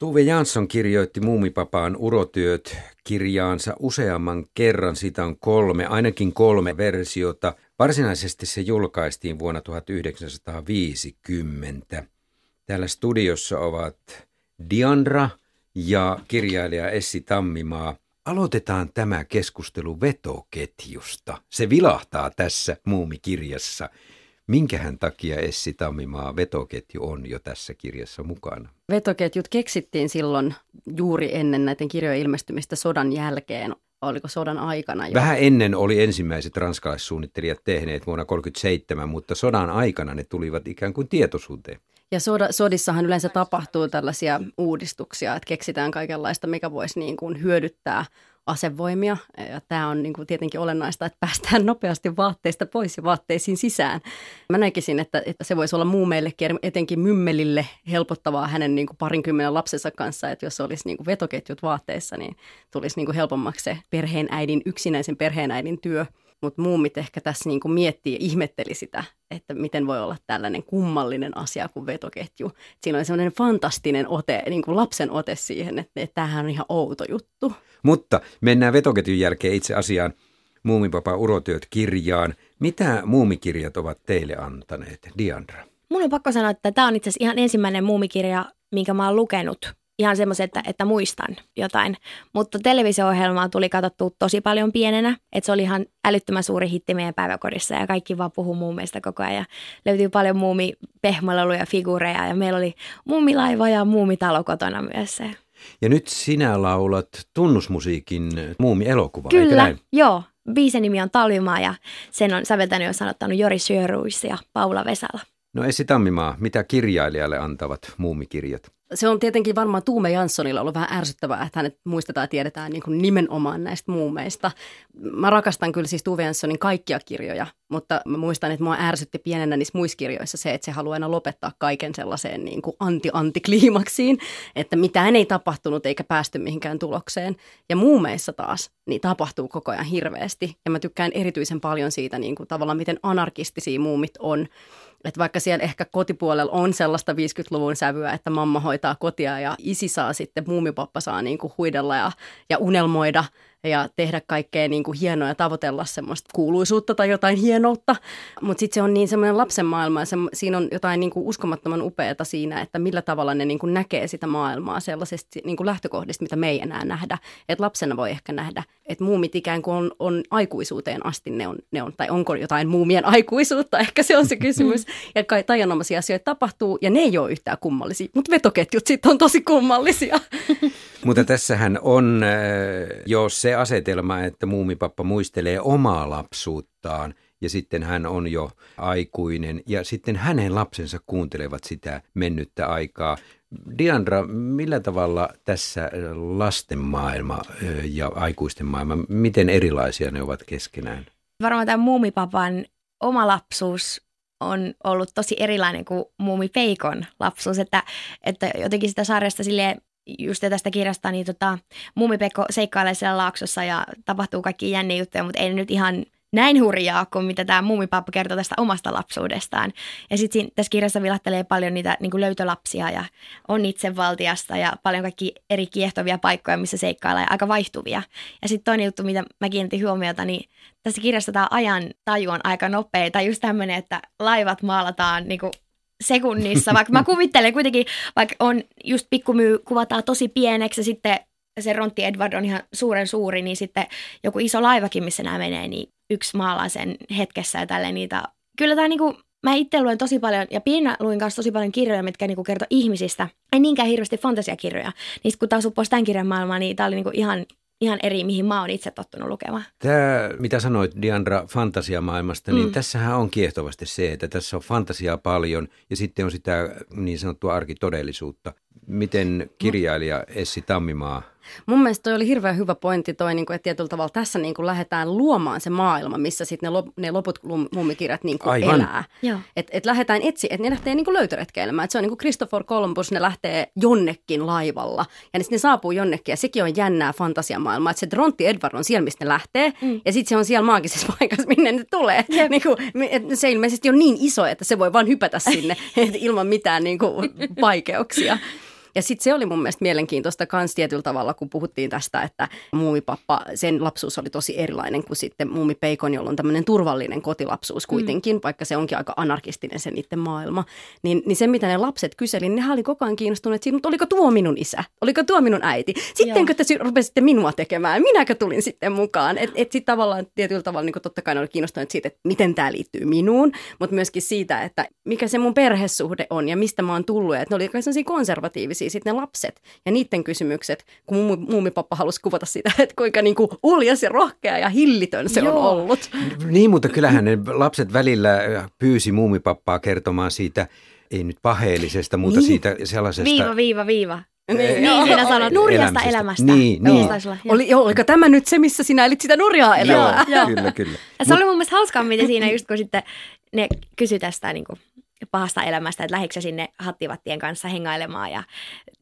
Tuve Jansson kirjoitti Muumipapaan urotyöt kirjaansa useamman kerran. Siitä on kolme, ainakin kolme versiota. Varsinaisesti se julkaistiin vuonna 1950. Täällä studiossa ovat Diandra ja kirjailija Essi Tammimaa. Aloitetaan tämä keskustelu vetoketjusta. Se vilahtaa tässä muumikirjassa. Minkähän takia Essi Tammimaa vetoketju on jo tässä kirjassa mukana? Vetoketjut keksittiin silloin juuri ennen näiden kirjojen ilmestymistä sodan jälkeen. Oliko sodan aikana jo? Vähän ennen oli ensimmäiset ranskalaissuunnittelijat tehneet vuonna 1937, mutta sodan aikana ne tulivat ikään kuin tietoisuuteen. Ja soda, sodissahan yleensä tapahtuu tällaisia uudistuksia, että keksitään kaikenlaista, mikä voisi niin kuin hyödyttää asevoimia. Ja tämä on niin kuin tietenkin olennaista, että päästään nopeasti vaatteista pois ja vaatteisiin sisään. Mä näkisin, että, että se voisi olla muumeillekin, etenkin mymmelille, helpottavaa hänen niin kuin parinkymmenen lapsensa kanssa, että jos olisi niin kuin vetoketjut vaatteissa, niin tulisi niin kuin helpommaksi se perheenäidin, yksinäisen perheenäidin työ – mutta muumit ehkä tässä niin kuin miettii ja ihmetteli sitä, että miten voi olla tällainen kummallinen asia kuin vetoketju. Siinä on semmoinen fantastinen ote, niin kuin lapsen ote siihen, että, että tämähän on ihan outo juttu. Mutta mennään vetoketjun jälkeen itse asiaan Muumipapa urotyöt kirjaan. Mitä muumikirjat ovat teille antaneet, Diandra? Mun on pakko sanoa, että tämä on itse asiassa ihan ensimmäinen muumikirja, minkä mä oon lukenut ihan semmoisen, että, että muistan jotain. Mutta televisio-ohjelmaa tuli katsottua tosi paljon pienenä, että se oli ihan älyttömän suuri hitti meidän päiväkodissa ja kaikki vaan puhuu muumeista koko ajan. Ja löytyy paljon muumipehmoleluja, figureja ja meillä oli muumilaiva ja muumitalo kotona myös. Ja nyt sinä laulat tunnusmusiikin muumielokuva, Kyllä, eikö näin? joo. Biisin nimi on Talvimaa ja sen on säveltänyt ja sanottanut Jori Sjöruis ja Paula Vesala. No Essi Tammimaa, mitä kirjailijalle antavat muumikirjat? se on tietenkin varmaan Tuume Janssonilla ollut vähän ärsyttävää, että hänet muistetaan ja tiedetään niin kuin nimenomaan näistä muumeista. Mä rakastan kyllä siis Tuume Janssonin kaikkia kirjoja, mutta mä muistan, että mua ärsytti pienenä niissä muiskirjoissa se, että se haluaa aina lopettaa kaiken sellaiseen niin kuin anti-antikliimaksiin, että mitään ei tapahtunut eikä päästy mihinkään tulokseen. Ja muumeissa taas, niin tapahtuu koko ajan hirveästi. Ja mä tykkään erityisen paljon siitä niin kuin tavallaan, miten anarkistisia muumit on että vaikka siellä ehkä kotipuolella on sellaista 50-luvun sävyä, että mamma hoitaa kotia ja isi saa sitten, muumipappa saa niin kuin huidella ja, ja unelmoida – ja tehdä kaikkea niin kuin hienoa ja tavoitella semmoista kuuluisuutta tai jotain hienoutta. Mutta sitten se on niin semmoinen lapsen maailma ja se, siinä on jotain niin kuin uskomattoman upeata siinä, että millä tavalla ne niin kuin näkee sitä maailmaa sellaisesta niin kuin lähtökohdista, mitä me ei enää nähdä. Että lapsena voi ehkä nähdä, että muumit ikään kuin on, on aikuisuuteen asti ne on, ne on, tai onko jotain muumien aikuisuutta, ehkä se on se kysymys. Ja kai tajanomaisia asioita tapahtuu ja ne ei ole yhtään kummallisia, mutta vetoketjut sitten on tosi kummallisia. Mutta tässähän on äh, jo se asetelma, että muumipappa muistelee omaa lapsuuttaan ja sitten hän on jo aikuinen ja sitten hänen lapsensa kuuntelevat sitä mennyttä aikaa. Diandra, millä tavalla tässä lasten maailma äh, ja aikuisten maailma, miten erilaisia ne ovat keskenään? Varmaan tämä muumipapan oma lapsuus on ollut tosi erilainen kuin muumipeikon lapsuus, että, että jotenkin sitä sarjasta silleen just tästä kirjasta, niin tota, Muumipekko seikkailee siellä laaksossa ja tapahtuu kaikki jänniä juttuja, mutta ei nyt ihan näin hurjaa kuin mitä tämä muumipappa kertoo tästä omasta lapsuudestaan. Ja sitten tässä kirjassa vilahtelee paljon niitä niin kuin löytölapsia ja on itsevaltiasta ja paljon kaikki eri kiehtovia paikkoja, missä seikkaillaan ja aika vaihtuvia. Ja sitten toinen juttu, mitä mä kiinnitin huomiota, niin tässä kirjassa tämä ajan taju on aika nopea. Tai just tämmöinen, että laivat maalataan niin kuin sekunnissa, vaikka mä kuvittelen kuitenkin, vaikka on just pikkumyy kuvataan tosi pieneksi ja sitten se Rontti Edward on ihan suuren suuri, niin sitten joku iso laivakin, missä nämä menee, niin yksi maalaa sen hetkessä ja tälleen niitä. Kyllä tämä niinku, mä itse luen tosi paljon, ja pienä luin kanssa tosi paljon kirjoja, mitkä niinku kertoo ihmisistä. En niinkään hirveästi fantasiakirjoja. Niin kun taas tämän kirjan maailmaan, niin tämä oli niinku ihan ihan eri, mihin mä oon itse tottunut lukemaan. Tämä, mitä sanoit Diandra fantasiamaailmasta, niin mm. tässähän on kiehtovasti se, että tässä on fantasiaa paljon ja sitten on sitä niin sanottua arkitodellisuutta. Miten kirjailija Essi Tammimaa Mun mielestä toi oli hirveän hyvä pointti toi, niin kuin, että tietyllä tavalla tässä niin kuin lähdetään luomaan se maailma, missä sitten ne, lop, ne loput mummikirjat niin kuin elää. Että et lähdetään etsi, että ne lähtee niin kuin löytöretkeilemään. Et se on niin kuin Christopher Columbus, ne lähtee jonnekin laivalla ja sitten ne saapuu jonnekin ja sekin on jännää fantasiamaailmaa. Että se Drontti Edward on siellä, mistä ne lähtee mm. ja sitten se on siellä maagisessa paikassa, minne ne tulee. Niin kuin, et se ilmeisesti on niin iso, että se voi vaan hypätä sinne ilman mitään niin kuin vaikeuksia. Ja sitten se oli mun mielestä mielenkiintoista kans tietyllä tavalla, kun puhuttiin tästä, että muumipappa, sen lapsuus oli tosi erilainen kuin sitten muumipeikon, jolla on tämmöinen turvallinen kotilapsuus mm. kuitenkin, mm. vaikka se onkin aika anarkistinen se niiden maailma. Niin, niin se, mitä ne lapset kyseli, niin ne oli koko ajan kiinnostuneet siitä, mutta oliko tuo minun isä? Oliko tuo minun äiti? Sittenkö te rupesitte minua tekemään? Minäkö tulin sitten mukaan? Että et sitten tavallaan tietyllä tavalla niin totta kai ne oli kiinnostuneet siitä, että miten tämä liittyy minuun, mutta myöskin siitä, että mikä se mun perhesuhde on ja mistä mä oon tullut. Että ne oli sellaisia konservatiivisia sitten ne lapset ja niiden kysymykset, kun muumipappa halusi kuvata sitä, että kuinka niin kuin uljas ja rohkea ja hillitön se Joo. on ollut. Niin, mutta kyllähän ne lapset välillä pyysi muumipappaa kertomaan siitä, ei nyt paheellisesta, mutta niin. siitä sellaisesta... Viiva, viiva, viiva. Niin, niin siinä sanot nurjasta elämästä. Niin, niin. Oli, joo, oliko tämä nyt se, missä sinä elit sitä nurjaa elämää? Joo, kyllä, kyllä. Ja se oli mun mielestä hauskaa, miten siinä just kun sitten ne kysyi tästä niin kuin pahasta elämästä, että lähdikö sinne hattivattien kanssa hengailemaan ja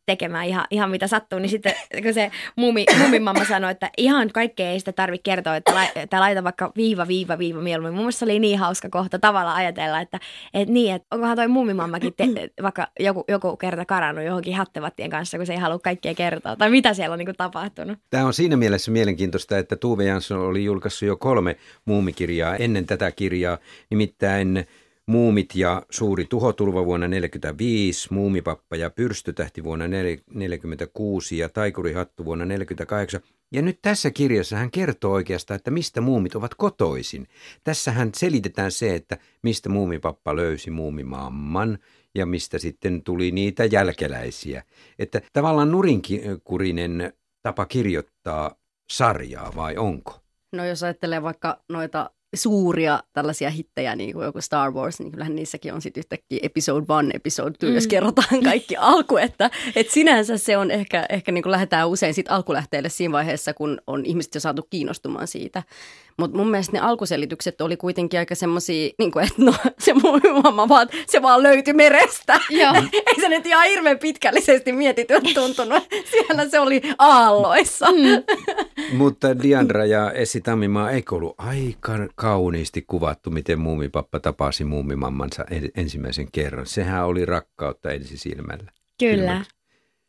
tekemään ihan, ihan mitä sattuu, niin sitten kun se mumi, mumimamma sanoi, että ihan kaikkea ei sitä tarvitse kertoa, että, la, että laita vaikka viiva, viiva, viiva mieluummin. Mun mielestä se oli niin hauska kohta tavalla ajatella, että, että niin, että onkohan toi mumimammakin te, vaikka joku, joku kerta karannut johonkin hattivattien kanssa, kun se ei halua kaikkea kertoa, tai mitä siellä on niin tapahtunut. Tämä on siinä mielessä mielenkiintoista, että Tuve Jansson oli julkaissut jo kolme muumikirjaa ennen tätä kirjaa, nimittäin Muumit ja suuri tuhotulva vuonna 1945, Muumipappa ja pyrstötähti vuonna 1946 ja Taikurihattu vuonna 1948. Ja nyt tässä kirjassa hän kertoo oikeastaan, että mistä muumit ovat kotoisin. Tässä hän selitetään se, että mistä muumipappa löysi muumimamman ja mistä sitten tuli niitä jälkeläisiä. Että tavallaan nurinkurinen tapa kirjoittaa sarjaa vai onko? No jos ajattelee vaikka noita suuria tällaisia hittejä, niin kuin joku Star Wars, niin kyllähän niissäkin on sitten yhtäkkiä episode one, episode two, mm. jos kerrotaan kaikki alku, että et sinänsä se on ehkä, ehkä niin kuin lähdetään usein sit alkulähteelle siinä vaiheessa, kun on ihmiset jo saatu kiinnostumaan siitä. Mutta mun mielestä ne alkuselitykset oli kuitenkin aika semmoisia, niin kuin, että no se mun mamma vaan, se vaan löytyi merestä. Joo. Ei se nyt ihan hirveän pitkällisesti mietitty tuntunut. Siellä se oli aalloissa. Mm. Mutta Diandra ja Essi Tammimaa eikö ollut aika kauniisti kuvattu, miten muumipappa tapasi muumimammansa ensimmäisen kerran. Sehän oli rakkautta ensisilmällä. Kyllä. Kyllä.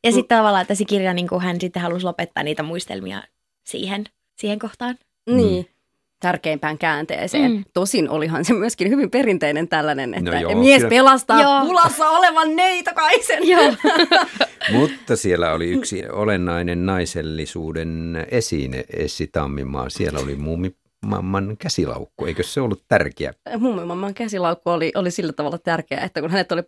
Ja sitten tavallaan tässä kirja, niin hän sitten halusi lopettaa niitä muistelmia siihen, siihen kohtaan. Niin. Mm tärkeimpään käänteeseen. Mm. Tosin olihan se myöskin hyvin perinteinen tällainen, että no joo, mies kyllä. pelastaa joo. pulassa olevan neitokaisen. Joo. Mutta siellä oli yksi olennainen naisellisuuden esine Essi Tammimaa. Siellä oli muumi Mamman käsilaukku, eikö se ollut tärkeä? Mummimamman käsilaukku oli, oli sillä tavalla tärkeä, että kun hänet oli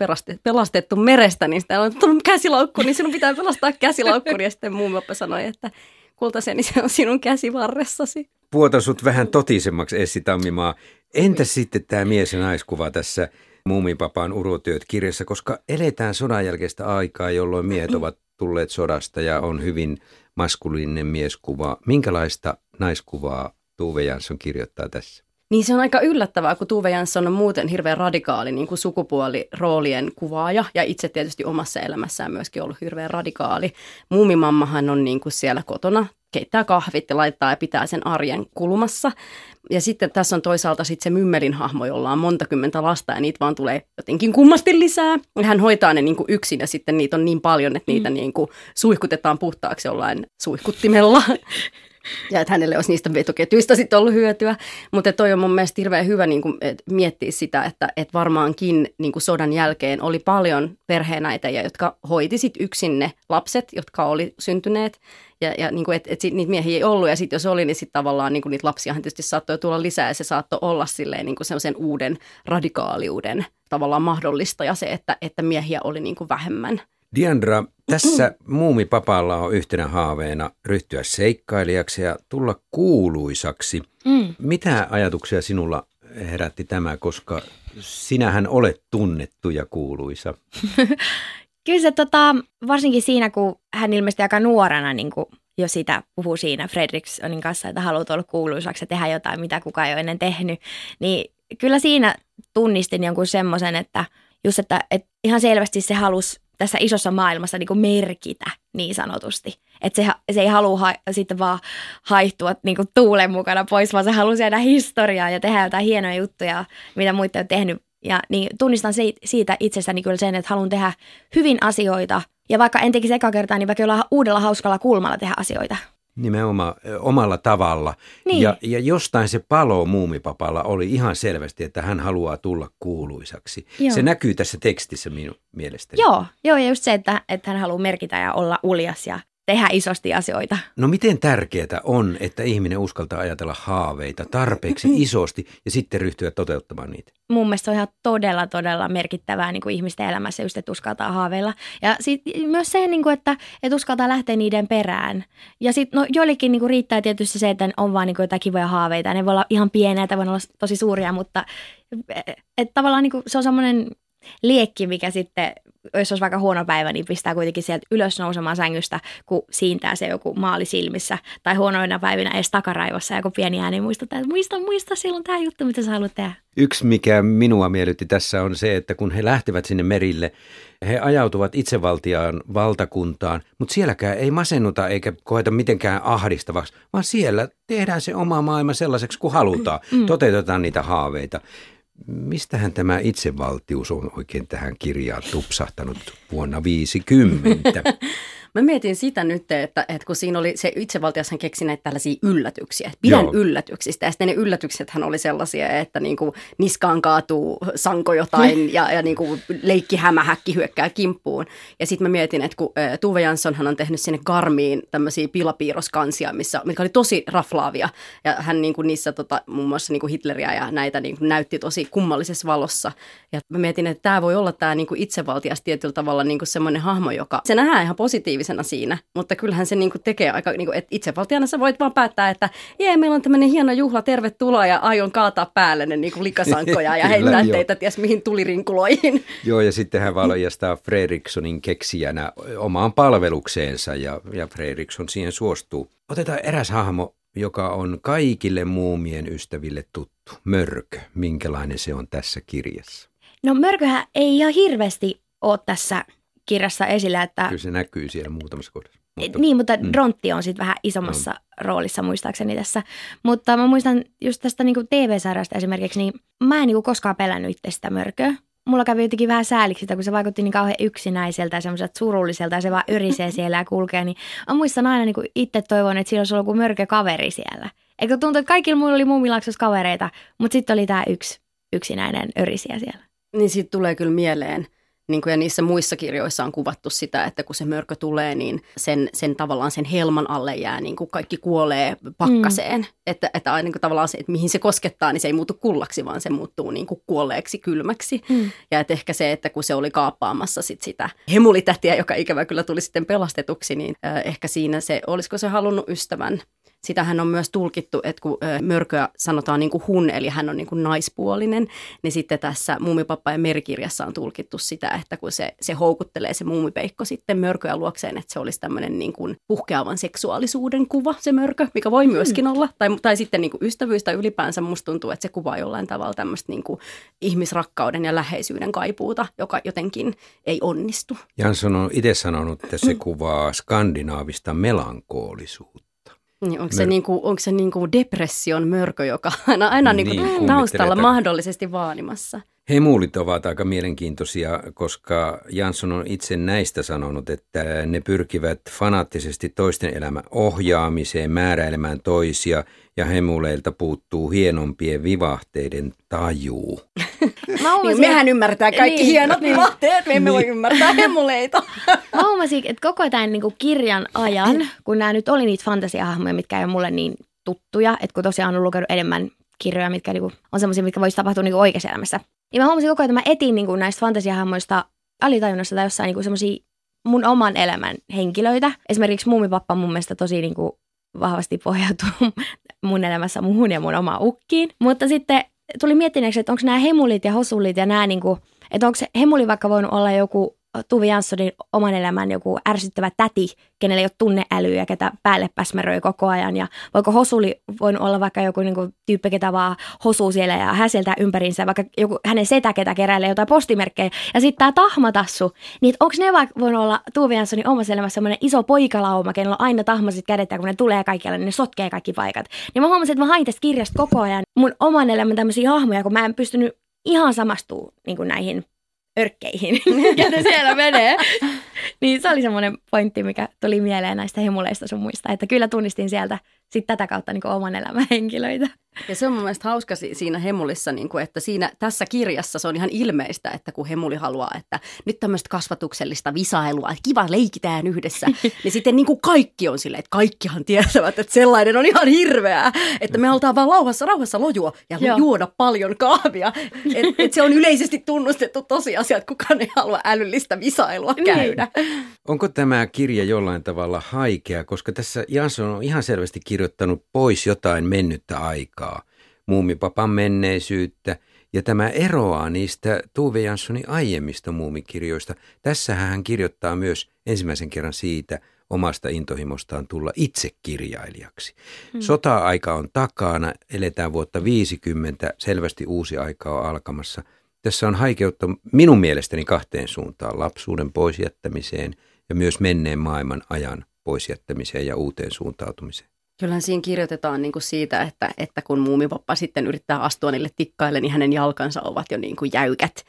pelastettu merestä, niin sitä on tullut käsilaukku, niin sinun pitää pelastaa käsilaukku. Ja sitten mummipappa sanoi, että kultaseni se on sinun käsivarressasi puota sut vähän totisemmaksi Essi Tammimaa. Entä sitten tämä mies- ja naiskuva tässä Muumipapan urotyöt kirjassa, koska eletään sodan jälkeistä aikaa, jolloin miehet ovat tulleet sodasta ja on hyvin maskuliininen mieskuva. Minkälaista naiskuvaa Tuve Jansson kirjoittaa tässä? Niin se on aika yllättävää, kun Tuve Jansson on muuten hirveän radikaali niin kuin sukupuoliroolien kuvaaja ja itse tietysti omassa elämässään myöskin ollut hirveän radikaali. Muumimammahan on niin kuin siellä kotona keittää kahvit ja laittaa ja pitää sen arjen kulmassa. Ja sitten tässä on toisaalta sitten se mymmelin hahmo, jolla on monta kymmentä lasta ja niitä vaan tulee jotenkin kummasti lisää. Hän hoitaa ne niin kuin yksin ja sitten niitä on niin paljon, että niitä mm. niin kuin suihkutetaan puhtaaksi jollain suihkuttimella. ja että hänelle olisi niistä vetoketjuista sitten ollut hyötyä. Mutta toi on mun mielestä hirveän hyvä niin kuin, miettiä sitä, että, että varmaankin niin kuin sodan jälkeen oli paljon perheenäitejä, jotka hoiti sit yksin ne lapset, jotka oli syntyneet. Ja, ja niin kuin, että et sit niitä miehiä ei ollut, ja sitten jos oli, niin sitten tavallaan niin kuin niitä lapsiahan tietysti saattoi tulla lisää, ja se saattoi olla silleen niin kuin sellaisen uuden radikaaliuden tavallaan mahdollista, ja se, että, että miehiä oli niin kuin vähemmän. Diandra, tässä muumipapalla on yhtenä haaveena ryhtyä seikkailijaksi ja tulla kuuluisaksi. Mm. Mitä ajatuksia sinulla herätti tämä, koska sinähän olet tunnettu ja kuuluisa? Kyllä se tota, varsinkin siinä, kun hän ilmeisesti aika nuorena niin kuin jo sitä puhuu siinä Fredrikssonin kanssa, että haluat olla kuuluisaksi ja tehdä jotain, mitä kukaan ei ole ennen tehnyt, niin kyllä siinä tunnistin jonkun semmoisen, että just, että, että ihan selvästi se halusi tässä isossa maailmassa niin kuin merkitä niin sanotusti. Että se, se ei halua ha, sitten vaan haihtua niin kuin tuulen mukana pois, vaan se haluaa jäädä historiaa ja tehdä jotain hienoja juttuja, mitä muita on tehnyt. Ja niin tunnistan se, siitä itsestäni kyllä sen, että haluan tehdä hyvin asioita Ja vaikka en tekisi eka kertaa, niin vaikka jollain uudella hauskalla kulmalla tehdä asioita. Nimenomaan omalla tavalla. Niin. Ja, ja jostain se palo muumipapalla oli ihan selvästi, että hän haluaa tulla kuuluisaksi. Joo. Se näkyy tässä tekstissä minun mielestäni. Joo, joo, ja just se, että, että hän haluaa merkitä ja olla uljas ja tehdä isosti asioita. No miten tärkeää on, että ihminen uskaltaa ajatella haaveita tarpeeksi isosti ja sitten ryhtyä toteuttamaan niitä? Mun mielestä se on ihan todella, todella merkittävää niin kuin ihmisten elämässä just, että uskaltaa haaveilla. Ja sit myös se, niin kuin, että, että uskaltaa lähteä niiden perään. Ja sitten no, joillekin niin kuin riittää tietysti se, että on vaan niin kuin jotain kivoja haaveita. Ne voi olla ihan pieniä tai voi olla tosi suuria, mutta että tavallaan niin kuin, se on semmoinen liekki, mikä sitten, jos olisi vaikka huono päivä, niin pistää kuitenkin sieltä ylös nousemaan sängystä, kun siintää se joku maali silmissä. Tai huonoina päivinä edes takaraivossa, joku pieni ääni muistuttaa, että muista, muista, silloin tämä juttu, mitä sä haluat tehdä. Yksi, mikä minua miellytti tässä on se, että kun he lähtevät sinne merille, he ajautuvat itsevaltiaan valtakuntaan, mutta sielläkään ei masennuta eikä koeta mitenkään ahdistavaksi, vaan siellä tehdään se oma maailma sellaiseksi kuin halutaan. Mm. Toteutetaan niitä haaveita. Mistähän tämä itsevaltius on oikein tähän kirjaan tupsahtanut vuonna 50? Mä mietin sitä nyt, että, että kun siinä oli se itsevaltiashan keksi näitä tällaisia yllätyksiä. Pidän Joo. yllätyksistä. Ja sitten ne yllätyksethän oli sellaisia, että niin kuin niskaan kaatuu sanko jotain ja, ja niin kuin leikki hämähäkki hyökkää kimppuun. Ja sitten mä mietin, että kun Tuve Janssonhan on tehnyt sinne Garmiin tämmöisiä pilapiirroskansia, missä, mitkä oli tosi raflaavia. Ja hän niin kuin niissä tota, muun muassa niin kuin Hitleriä ja näitä niin kuin näytti tosi kummallisessa valossa. Ja mä mietin, että tämä voi olla tämä niin kuin itsevaltias tietyllä tavalla niin kuin semmoinen hahmo, joka se nähdään ihan positiivisena siinä, mutta kyllähän se niinku tekee aika, niinku, että itsevaltiana sä voit vaan päättää, että jee, meillä on tämmöinen hieno juhla, tervetuloa ja aion kaataa päälle ne niinku likasankoja ja heittää teitä ties mihin tulirinkuloihin. Joo, ja sitten hän valojastaa Fredrikssonin keksijänä omaan palvelukseensa ja, ja Fredriksson siihen suostuu. Otetaan eräs hahmo, joka on kaikille muumien ystäville tuttu, Mörkö. Minkälainen se on tässä kirjassa? No Mörköhän ei ihan hirveästi ole tässä kirjassa esillä. Että, Kyllä se näkyy siellä muutamassa kohdassa. Mutta, niin, mutta mm. Drontti on sitten vähän isommassa no. roolissa muistaakseni tässä. Mutta mä muistan just tästä niin TV-sarjasta esimerkiksi, niin mä en niin koskaan pelännyt itse sitä mörköä. Mulla kävi jotenkin vähän sääliksi kun se vaikutti niin kauhean yksinäiseltä ja semmoiselta surulliselta ja se vaan yrisee siellä ja kulkee. Niin mä muistan aina niin itse toivon, että siinä olisi ollut joku mörkö kaveri siellä. Eikö tuntuu, että kaikilla muilla oli muumilaksossa kavereita, mutta sitten oli tämä yksi yksinäinen örisiä siellä. Niin siitä tulee kyllä mieleen – niin kuin ja niissä muissa kirjoissa on kuvattu sitä, että kun se mörkö tulee, niin sen, sen tavallaan sen helman alle jää, niin kuin kaikki kuolee pakkaseen. Mm. Että, että aina niin kuin tavallaan se, että mihin se koskettaa, niin se ei muutu kullaksi, vaan se muuttuu niin kuin kuolleeksi kylmäksi. Mm. Ja että ehkä se, että kun se oli kaappaamassa sit sitä hemulitätiä, joka ikävä kyllä tuli sitten pelastetuksi, niin äh, ehkä siinä se, olisiko se halunnut ystävän sitähän on myös tulkittu, että kun mörköä sanotaan niin kuin hun, eli hän on niin kuin naispuolinen, niin sitten tässä Muumipappa ja merikirjassa on tulkittu sitä, että kun se, se houkuttelee se muumipeikko sitten mörköä luokseen, että se olisi tämmöinen niin kuin puhkeavan seksuaalisuuden kuva, se mörkö, mikä voi myöskin mm. olla. Tai, tai sitten niin kuin ystävyys tai ylipäänsä musta tuntuu, että se kuvaa jollain tavalla tämmöistä niin kuin ihmisrakkauden ja läheisyyden kaipuuta, joka jotenkin ei onnistu. Jansson on itse sanonut, että se kuvaa skandinaavista melankolisuutta. Niin, onko, se niinku, onko se niinku depression mörkö, joka aina, aina niin, niinku taustalla mahdollisesti vaanimassa? Hemulit ovat aika mielenkiintoisia, koska Jansson on itse näistä sanonut, että ne pyrkivät fanaattisesti toisten elämän ohjaamiseen, määräilemään toisia ja hemuleilta puuttuu hienompien vivahteiden tajuu. niin, mehän ymmärtää kaikki niin, hienot niin, vivahteet, me emme niin. voi ymmärtää hemuleita. Mä huomasin, että koko tämän niin kuin kirjan ajan, kun nämä nyt oli niitä fantasiahahmoja, mitkä ei ole mulle niin tuttuja, että kun tosiaan on lukenut enemmän kirjoja, mitkä niin kuin, on semmoisia, mitkä voisi tapahtua niin kuin oikeassa elämässä. Ja mä huomasin koko ajan, että mä etin niin kuin näistä fantasiahahmoista alitajunnasta tai jossain niin semmoisia mun oman elämän henkilöitä. Esimerkiksi muumipappa mun mielestä tosi niin kuin vahvasti pohjautuu mun elämässä muuhun ja mun omaan ukkiin. Mutta sitten tuli miettineeksi, että onko nämä hemulit ja hosulit ja nämä, niin kuin, että onko hemuli vaikka voinut olla joku Tuvi Janssonin oman elämän joku ärsyttävä täti, kenellä ei ole tunneälyä ketä päälle päsmäröi koko ajan. Ja voiko Hosuli voinut olla vaikka joku niin kuin, tyyppi, ketä vaan hosuu siellä ja häseltää ympärinsä, vaikka joku hänen setä, ketä keräilee jotain postimerkkejä. Ja sitten tämä tahmatassu, niin onko ne vaikka voinut olla Tuvi Janssonin omassa elämässä semmoinen iso poikalauma, kenellä on aina tahmasit kädet ja kun ne tulee kaikkialle, niin ne sotkee kaikki paikat. Niin mä huomasin, että mä hain tästä kirjasta koko ajan mun oman elämän tämmöisiä hahmoja, kun mä en pystynyt ihan samastua niin kuin näihin örkkeihin, ketä siellä menee. niin se oli semmoinen pointti, mikä tuli mieleen näistä hemuleista sun muista, että kyllä tunnistin sieltä sitten tätä kautta niin oman elämän henkilöitä. Ja se on mun mielestä hauska siinä Hemulissa, niin kuin, että siinä, tässä kirjassa se on ihan ilmeistä, että kun Hemuli haluaa, että nyt tämmöistä kasvatuksellista visailua, että kiva leikitään yhdessä, niin sitten niin kuin kaikki on silleen, että kaikkihan tietävät, että sellainen on ihan hirveää, että me halutaan vaan lauhassa, rauhassa lojua ja Joo. juoda paljon kahvia. Että et se on yleisesti tunnustettu tosiasia, että kukaan ei halua älyllistä visailua niin. käydä. Niin. Onko tämä kirja jollain tavalla haikea, koska tässä Jansson on ihan selvästi kirjoittanut pois jotain mennyttä aikaa aikaa, muumipapan menneisyyttä, ja tämä eroaa niistä Tuve Janssonin aiemmista muumikirjoista. Tässä hän kirjoittaa myös ensimmäisen kerran siitä omasta intohimostaan tulla itse kirjailijaksi. Hmm. Sota-aika on takana, eletään vuotta 50, selvästi uusi aika on alkamassa. Tässä on haikeutta minun mielestäni kahteen suuntaan, lapsuuden poisjättämiseen ja myös menneen maailman ajan poisjättämiseen ja uuteen suuntautumiseen. Kyllähän siinä kirjoitetaan niin kuin siitä, että, että kun muumipappa sitten yrittää astua niille tikkaille, niin hänen jalkansa ovat jo niin kuin jäykät.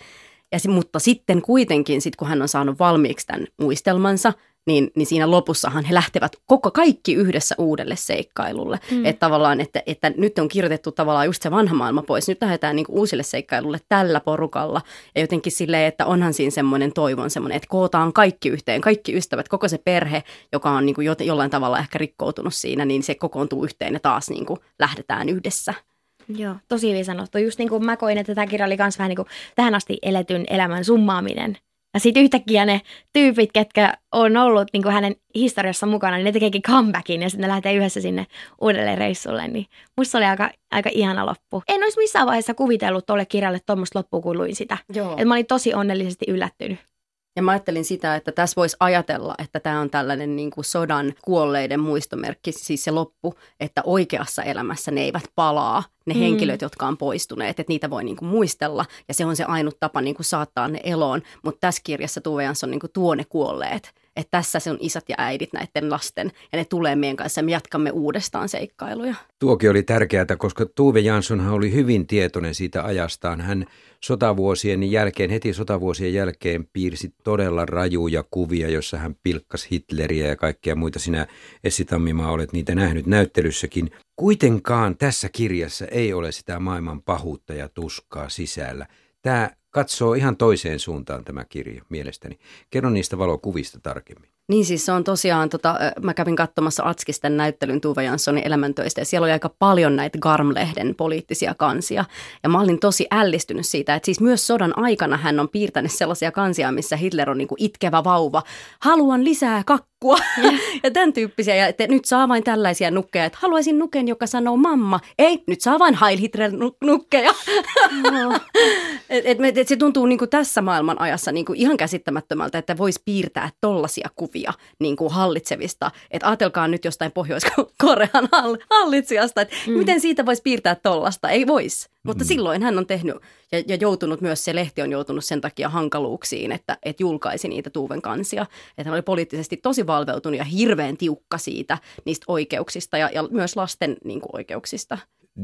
Ja, mutta sitten kuitenkin, sit kun hän on saanut valmiiksi tämän muistelmansa, niin, niin siinä lopussahan he lähtevät koko kaikki yhdessä uudelle seikkailulle. Mm. Että tavallaan, että, että nyt on kirjoitettu tavallaan just se vanha maailma pois. Nyt lähdetään niin uusille seikkailulle tällä porukalla. Ja jotenkin silleen, että onhan siinä semmoinen toivon semmoinen, että kootaan kaikki yhteen, kaikki ystävät, koko se perhe, joka on niin kuin jollain tavalla ehkä rikkoutunut siinä, niin se kokoontuu yhteen ja taas niin kuin lähdetään yhdessä. Joo, tosi hyvin sanottu. Just niin kuin mä koin, että tämä kirja oli myös vähän niin kuin tähän asti eletyn elämän summaaminen – ja sitten yhtäkkiä ne tyypit, ketkä on ollut niin kuin hänen historiassa mukana, niin ne tekeekin comebackin ja sitten ne lähtee yhdessä sinne uudelle reissulle. Niin musta oli aika, aika ihana loppu. En olisi missään vaiheessa kuvitellut tuolle kirjalle tuommoista loppua, kun luin sitä. Joo. Et mä olin tosi onnellisesti yllättynyt. Ja mä ajattelin sitä, että tässä voisi ajatella, että tämä on tällainen niin kuin sodan kuolleiden muistomerkki, siis se loppu, että oikeassa elämässä ne eivät palaa, ne mm. henkilöt, jotka on poistuneet, että niitä voi niin kuin muistella. Ja se on se ainut tapa niin kuin saattaa ne eloon. Mutta tässä kirjassa Tuve Jansson niin kuin tuo ne kuolleet että tässä se on isät ja äidit näiden lasten ja ne tulee meidän kanssa ja me jatkamme uudestaan seikkailuja. Tuokin oli tärkeää, koska Tuve Janssonhan oli hyvin tietoinen siitä ajastaan. Hän sotavuosien jälkeen, heti sotavuosien jälkeen piirsi todella rajuja kuvia, jossa hän pilkkasi Hitleriä ja kaikkea muita. Sinä Essi Tammimaa olet niitä nähnyt näyttelyssäkin. Kuitenkaan tässä kirjassa ei ole sitä maailman pahuutta ja tuskaa sisällä. Tämä katsoo ihan toiseen suuntaan tämä kirja mielestäni. Kerro niistä valokuvista tarkemmin. Niin siis se on tosiaan, tota, mä kävin katsomassa Atskisten näyttelyn Tuve Janssonin elämäntöistä ja siellä oli aika paljon näitä Garm-lehden poliittisia kansia. Ja mä olin tosi ällistynyt siitä, että siis myös sodan aikana hän on piirtänyt sellaisia kansia, missä Hitler on niinku itkevä vauva. Haluan lisää kakkua ja, ja tämän tyyppisiä. Ja että nyt saa vain tällaisia nukkeja, että haluaisin nuken, joka sanoo mamma. Ei, nyt saa vain Heil Hitler nukkeja. No. et, et, et se tuntuu niinku tässä maailman ajassa niinku ihan käsittämättömältä, että voisi piirtää tollaisia kuvia kuvia niin kuin hallitsevista. Että ajatelkaa nyt jostain Pohjois-Korean hallitsijasta, että mm. miten siitä voisi piirtää tollasta. Ei voisi. Mutta mm. silloin hän on tehnyt ja, ja joutunut myös, se lehti on joutunut sen takia hankaluuksiin, että, että julkaisi niitä Tuuven kansia. Että hän oli poliittisesti tosi valveutunut ja hirveän tiukka siitä niistä oikeuksista ja, ja myös lasten niin kuin, oikeuksista.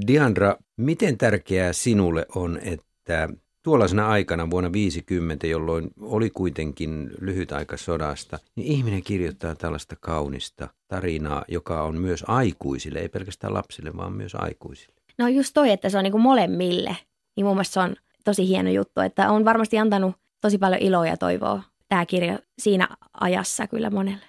Diandra, miten tärkeää sinulle on, että tuollaisena aikana vuonna 50, jolloin oli kuitenkin lyhyt aika sodasta, niin ihminen kirjoittaa tällaista kaunista tarinaa, joka on myös aikuisille, ei pelkästään lapsille, vaan myös aikuisille. No just toi, että se on niin kuin molemmille, niin mun mielestä se on tosi hieno juttu, että on varmasti antanut tosi paljon iloa ja toivoa tämä kirja siinä ajassa kyllä monelle.